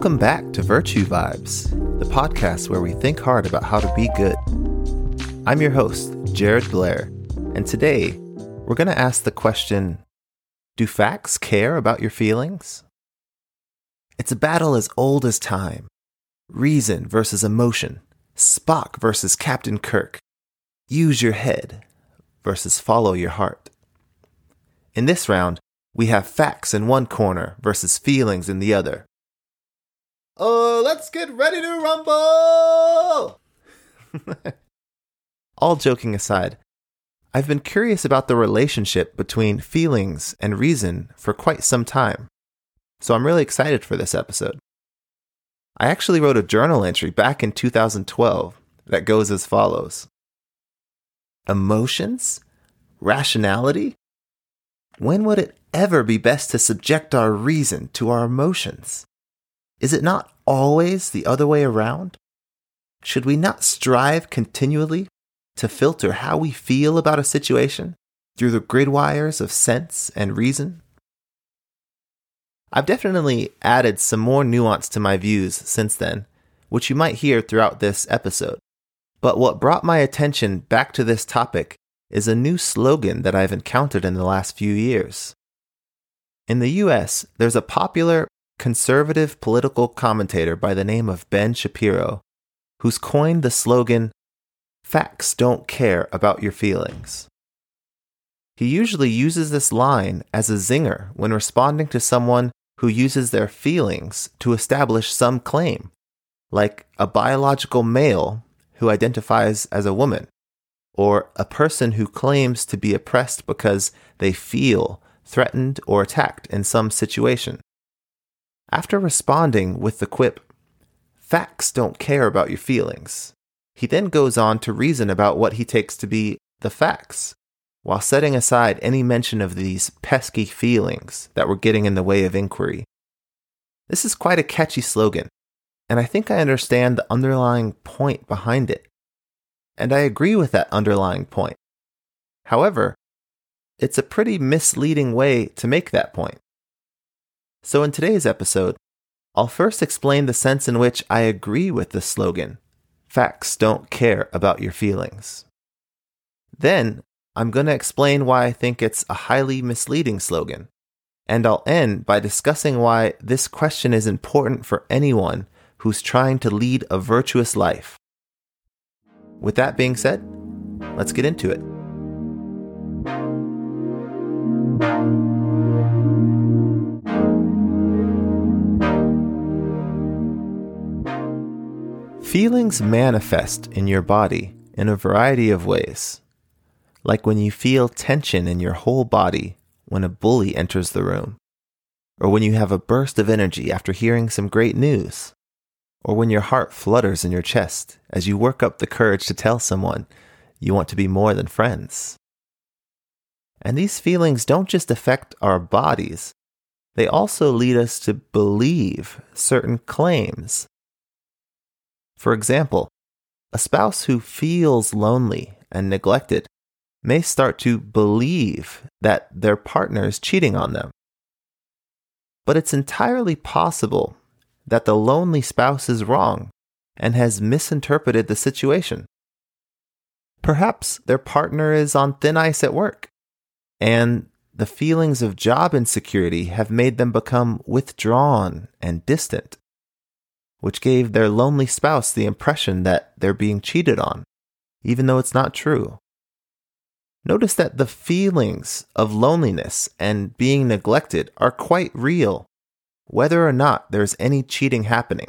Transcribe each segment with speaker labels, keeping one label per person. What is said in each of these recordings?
Speaker 1: Welcome back to Virtue Vibes, the podcast where we think hard about how to be good. I'm your host, Jarrod Blair, and today we're going to ask the question Do facts care about your feelings? It's a battle as old as time reason versus emotion, Spock versus Captain Kirk, use your head versus follow your heart. In this round, we have facts in one corner versus feelings in the other. Oh, let's get ready to rumble! All joking aside, I've been curious about the relationship between feelings and reason for quite some time, so I'm really excited for this episode. I actually wrote a journal entry back in 2012 that goes as follows Emotions? Rationality? When would it ever be best to subject our reason to our emotions? Is it not always the other way around? Should we not strive continually to filter how we feel about a situation through the grid wires of sense and reason? I've definitely added some more nuance to my views since then, which you might hear throughout this episode. But what brought my attention back to this topic is a new slogan that I've encountered in the last few years. In the US, there's a popular conservative political commentator by the name of Ben Shapiro who's coined the slogan, Facts don't care about your feelings. He usually uses this line as a zinger when responding to someone who uses their feelings to establish some claim, like a biological male who identifies as a woman, or a person who claims to be oppressed because they feel threatened or attacked in some situation. After responding with the quip, Facts don't care about your feelings, he then goes on to reason about what he takes to be the facts, while setting aside any mention of these pesky feelings that were getting in the way of inquiry. This is quite a catchy slogan, and I think I understand the underlying point behind it. And I agree with that underlying point. However, it's a pretty misleading way to make that point. So, in today's episode, I'll first explain the sense in which I agree with the slogan Facts don't care about your feelings. Then, I'm going to explain why I think it's a highly misleading slogan. And I'll end by discussing why this question is important for anyone who's trying to lead a virtuous life. With that being said, let's get into it. Feelings manifest in your body in a variety of ways, like when you feel tension in your whole body when a bully enters the room, or when you have a burst of energy after hearing some great news, or when your heart flutters in your chest as you work up the courage to tell someone you want to be more than friends. And these feelings don't just affect our bodies, they also lead us to believe certain claims for example, a spouse who feels lonely and neglected may start to believe that their partner is cheating on them. But it's entirely possible that the lonely spouse is wrong and has misinterpreted the situation. Perhaps their partner is on thin ice at work, and the feelings of job insecurity have made them become withdrawn and distant which gave their lonely spouse the impression that they're being cheated on, even though it's not true. Notice that the feelings of loneliness and being neglected are quite real, whether or not there's any cheating happening.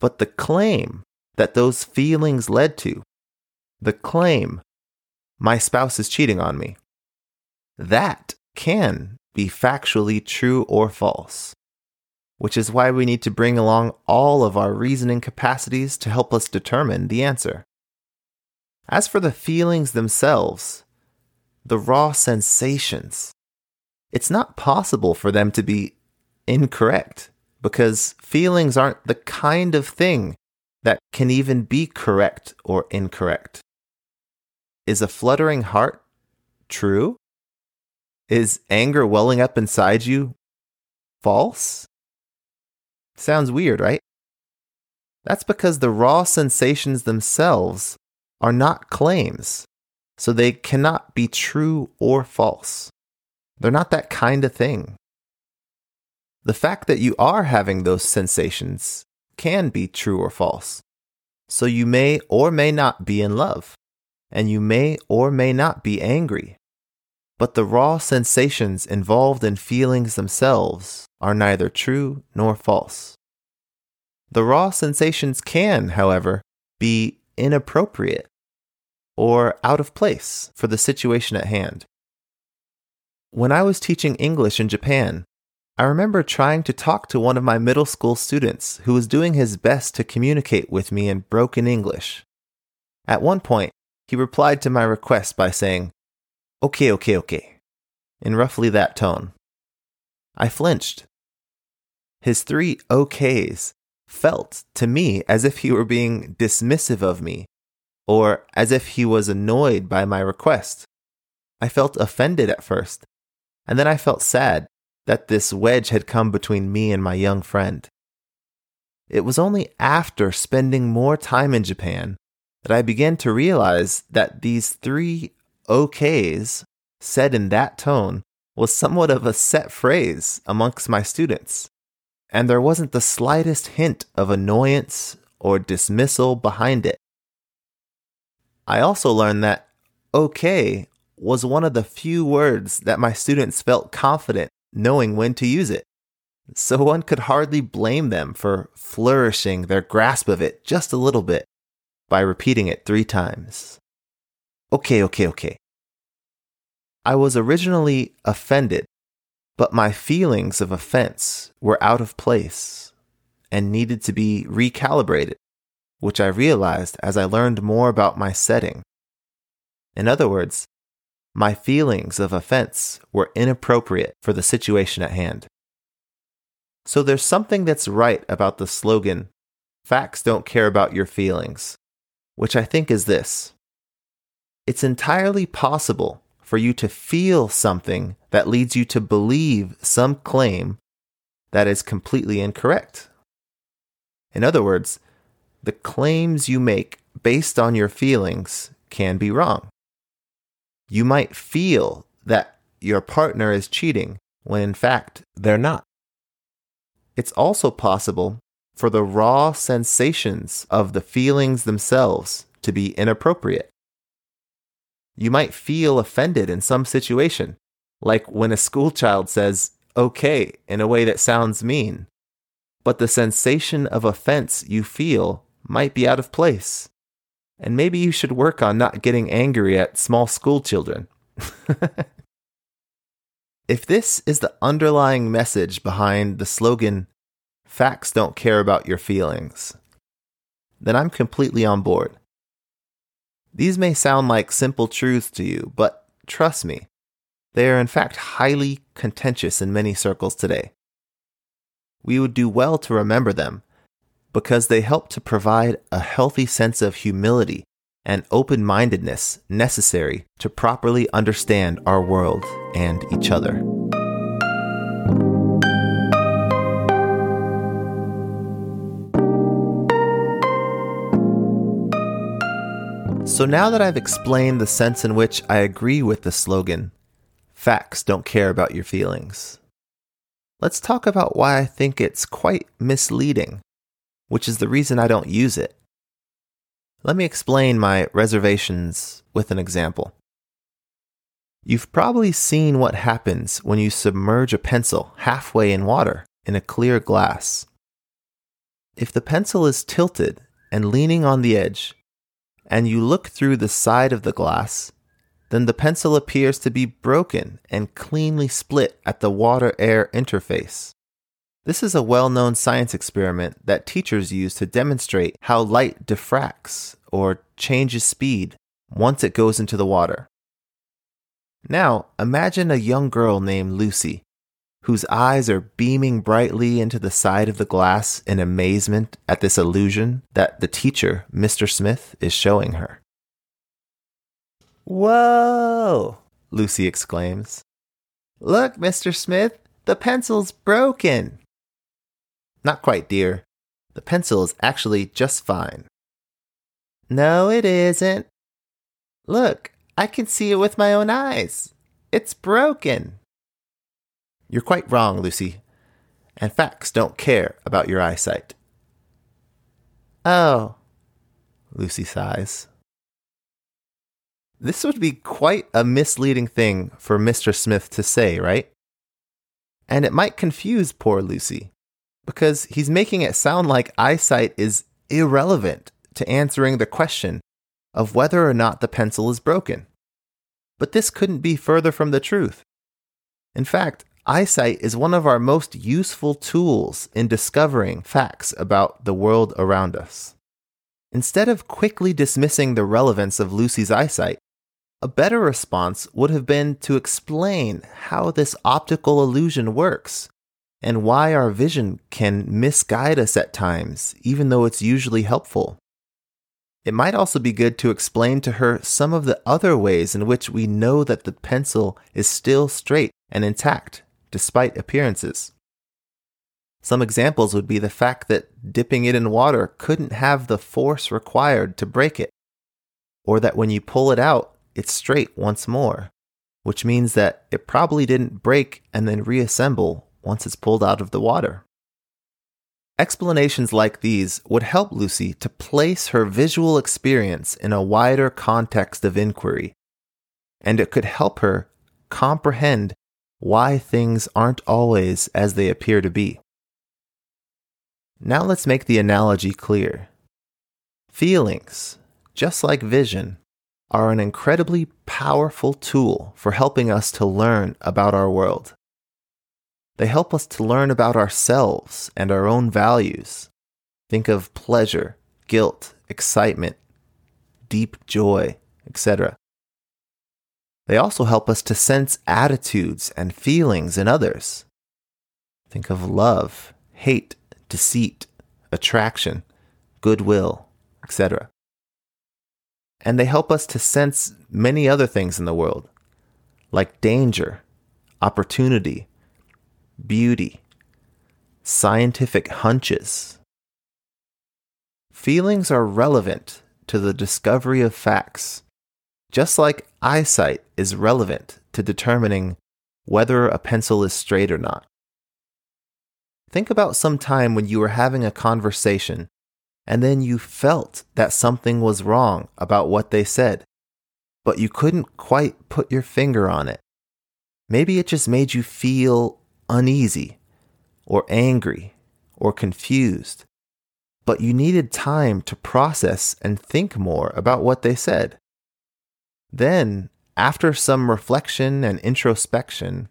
Speaker 1: But the claim that those feelings led to, the claim, my spouse is cheating on me, that can be factually true or false which is why we need to bring along all of our reasoning capacities to help us determine the answer. As for the feelings themselves, the raw sensations, it's not possible for them to be incorrect because feelings aren't the kind of thing that can even be correct or incorrect. Is a fluttering heart true? Is anger welling up inside you false? Sounds weird, right? That's because the raw sensations themselves are not claims, so they cannot be true or false. They're not that kind of thing. The fact that you are having those sensations can be true or false. So you may or may not be in love, and you may or may not be angry. But the raw sensations involved in feelings themselves are neither true nor false. The raw sensations can, however, be inappropriate or out of place for the situation at hand. When I was teaching English in Japan, I remember trying to talk to one of my middle school students who was doing his best to communicate with me in broken English. At one point, he replied to my request by saying, Okay, okay, okay, in roughly that tone. I flinched. His three okays felt to me as if he were being dismissive of me, or as if he was annoyed by my request. I felt offended at first, and then I felt sad that this wedge had come between me and my young friend. It was only after spending more time in Japan that I began to realize that these three okays said in that tone was somewhat of a set phrase amongst my students and there wasn't the slightest hint of annoyance or dismissal behind it. I also learned that okay was one of the few words that my students felt confident knowing when to use it. So one could hardly blame them for flourishing their grasp of it just a little bit by repeating it three times. Okay, okay, okay. I was originally offended but my feelings of offense were out of place and needed to be recalibrated, which I realized as I learned more about my setting. In other words, my feelings of offense were inappropriate for the situation at hand. So there's something that's right about the slogan, Facts don't care about your feelings, which I think is this. It's entirely possible for you to feel something that leads you to believe some claim that is completely incorrect. In other words, the claims you make based on your feelings can be wrong. You might feel that your partner is cheating when in fact they're not. It's also possible for the raw sensations of the feelings themselves to be inappropriate. You might feel offended in some situation, like when a schoolchild says, okay, in a way that sounds mean. But the sensation of offense you feel might be out of place. And maybe you should work on not getting angry at small school children. if this is the underlying message behind the slogan, facts don't care about your feelings, then I'm completely on board. These may sound like simple truths to you, but trust me, they are in fact highly contentious in many circles today. We would do well to remember them because they help to provide a healthy sense of humility and open mindedness necessary to properly understand our world and each other. So now that I've explained the sense in which I agree with the slogan, facts don't care about your feelings, let's talk about why I think it's quite misleading, which is the reason I don't use it. Let me explain my reservations with an example. You've probably seen what happens when you submerge a pencil halfway in water in a clear glass. If the pencil is tilted and leaning on the edge, and you look through the side of the glass, then the pencil appears to be broken and cleanly split at the water air interface. This is a well known science experiment that teachers use to demonstrate how light diffracts or changes speed once it goes into the water. Now, imagine a young girl named Lucy whose eyes are beaming brightly into the side of the glass in amazement at this illusion that the teacher, Mr. Smith, is showing her. Whoa! Lucy exclaims. Look, Mr. Smith, the pencil's broken. Not quite, dear. The pencil is actually just fine. No, it isn't. Look, I can see it with my own eyes. It's broken. You're quite wrong, Lucy. And facts don't care about your eyesight. Oh, Lucy sighs. This would be quite a misleading thing for Mr. Smith to say, right? And it might confuse poor Lucy, because he's making it sound like eyesight is irrelevant to answering the question of whether or not the pencil is broken. But this couldn't be further from the truth. In fact, eyesight is one of our most useful tools in discovering facts about the world around us. Instead of quickly dismissing the relevance of Lucy's eyesight, a better response would have been to explain how this optical illusion works and why our vision can misguide us at times, even though it's usually helpful. It might also be good to explain to her some of the other ways in which we know that the pencil is still straight and intact, despite appearances. Some examples would be the fact that dipping it in water couldn't have the force required to break it, or that when you pull it out, it's straight once more, which means that it probably didn't break and then reassemble once it's pulled out of the water. Explanations like these would help Lucy to place her visual experience in a wider context of inquiry, and it could help her comprehend why things aren't always as they appear to be. Now let's make the analogy clear. Feelings, just like vision, are an incredibly powerful tool for helping us to learn about our world. They help us to learn about ourselves and our own values. Think of pleasure, guilt, excitement, deep joy, etc. They also help us to sense attitudes and feelings in others. Think of love, hate, deceit, attraction, goodwill, etc. And they help us to sense many other things in the world, like danger, opportunity, beauty, scientific hunches. Feelings are relevant to the discovery of facts, just like eyesight is relevant to determining whether a pencil is straight or not. Think about some time when you were having a conversation and then you felt that something was wrong about what they said, but you couldn't quite put your finger on it. Maybe it just made you feel uneasy or angry or confused, but you needed time to process and think more about what they said. Then, after some reflection and introspection,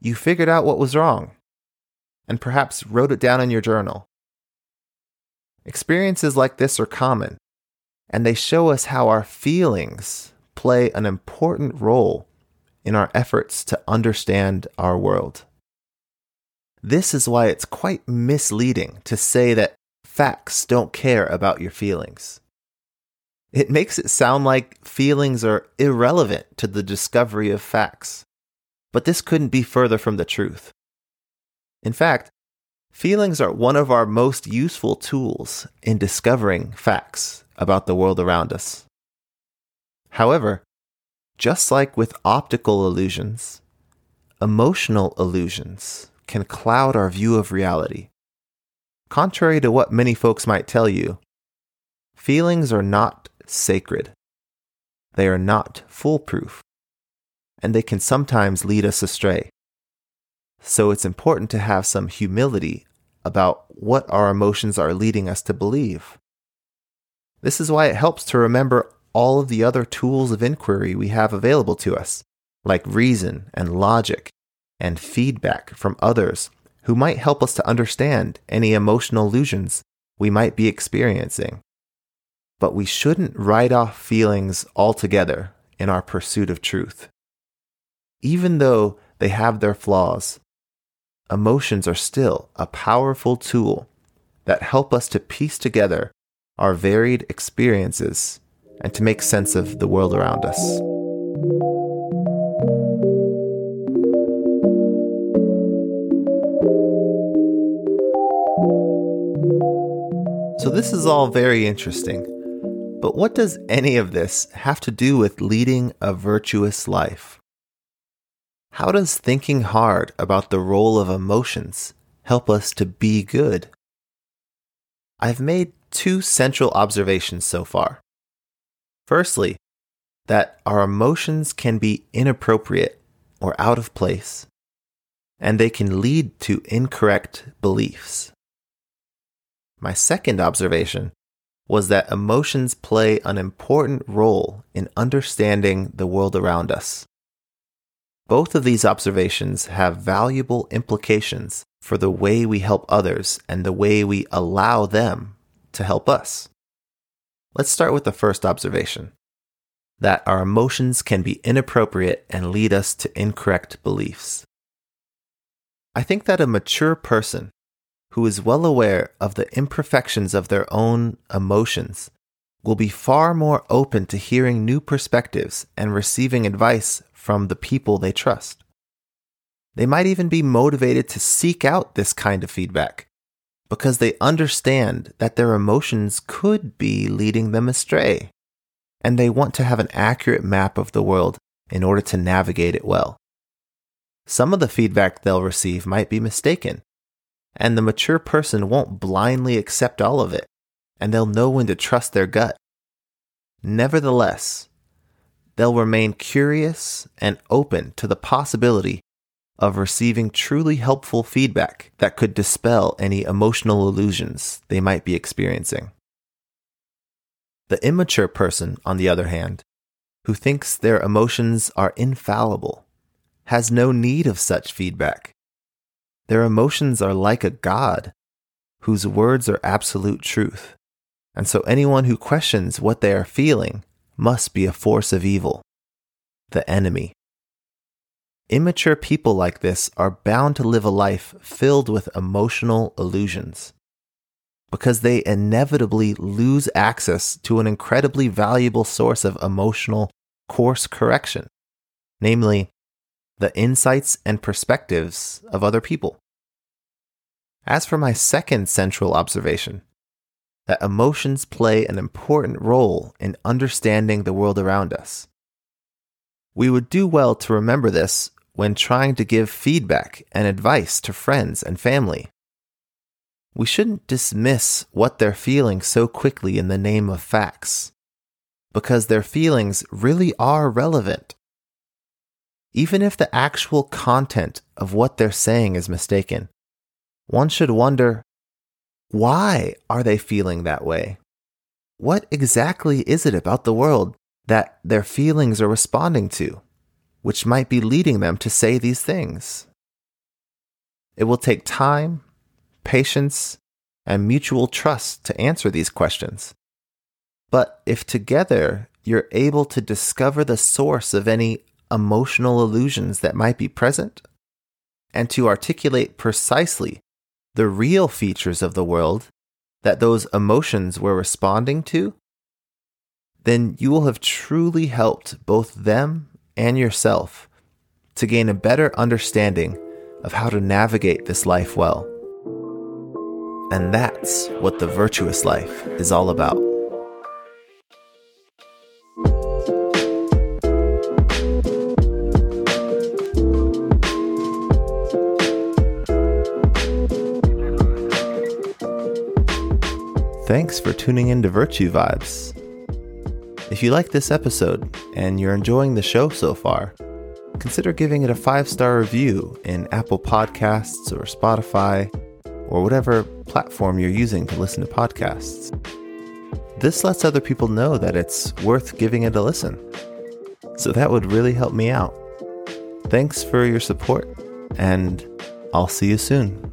Speaker 1: you figured out what was wrong and perhaps wrote it down in your journal. Experiences like this are common, and they show us how our feelings play an important role in our efforts to understand our world. This is why it's quite misleading to say that facts don't care about your feelings. It makes it sound like feelings are irrelevant to the discovery of facts. But this couldn't be further from the truth. In fact, feelings are one of our most useful tools in discovering facts about the world around us. However, just like with optical illusions, emotional illusions can cloud our view of reality. Contrary to what many folks might tell you, feelings are not sacred. They are not foolproof, and they can sometimes lead us astray. So it's important to have some humility about what our emotions are leading us to believe. This is why it helps to remember all of the other tools of inquiry we have available to us, like reason and logic and feedback from others who might help us to understand any emotional illusions we might be experiencing. But we shouldn't write off feelings altogether in our pursuit of truth. Even though they have their flaws, emotions are still a powerful tool that help us to piece together our varied experiences and to make sense of the world around us.
Speaker 2: So,
Speaker 1: this is all very interesting. But what does any of this have to do with leading a virtuous life? How does thinking hard about the role of emotions help us to be good? I've made two central observations so far. Firstly, that our emotions can be inappropriate or out of place, and they can lead to incorrect beliefs. My second observation was that emotions play an important role in understanding the world around us. Both of these observations have valuable implications for the way we help others and the way we allow them to help us. Let's start with the first observation that our emotions can be inappropriate and lead us to incorrect beliefs. I think that a mature person who is well aware of the imperfections of their own emotions will be far more open to hearing new perspectives and receiving advice from the people they trust. They might even be motivated to seek out this kind of feedback because they understand that their emotions could be leading them astray, and they want to have an accurate map of the world in order to navigate it well. Some of the feedback they'll receive might be mistaken, and the mature person won't blindly accept all of it, and they'll know when to trust their gut. Nevertheless, they'll remain curious and open to the possibility of receiving truly helpful feedback that could dispel any emotional illusions they might be experiencing. The immature person, on the other hand, who thinks their emotions are infallible, has no need of such feedback. Their emotions are like a God whose words are absolute truth, and so anyone who questions what they are feeling must be a force of evil, the enemy. Immature people like this are bound to live a life filled with emotional illusions because they inevitably lose access to an incredibly valuable source of emotional course correction, namely, the insights and perspectives of other people. As for my second central observation, that emotions play an important role in understanding the world around us. We would do well to remember this when trying to give feedback and advice to friends and family. We shouldn't dismiss what they're feeling so quickly in the name of facts, because their feelings really are relevant. Even if the actual content of what they're saying is mistaken, one should wonder why are they feeling that way? What exactly is it about the world that their feelings are responding to? which might be leading them to say these things. It will take time, patience, and mutual trust to answer these questions. But if together you're able to discover the source of any emotional illusions that might be present, and to articulate precisely the real features of the world that those emotions were responding to, then you will have truly helped both them and yourself to gain a better understanding of how to navigate this life well. And that's what the virtuous life is all about. Thanks for tuning in to Virtue Vibes. If you like this episode and you're enjoying the show so far, consider giving it a five star review in Apple Podcasts or Spotify or whatever platform you're using to listen to podcasts. This lets other people know that it's worth giving it a listen. So that would really help me out. Thanks for your support, and I'll see you soon.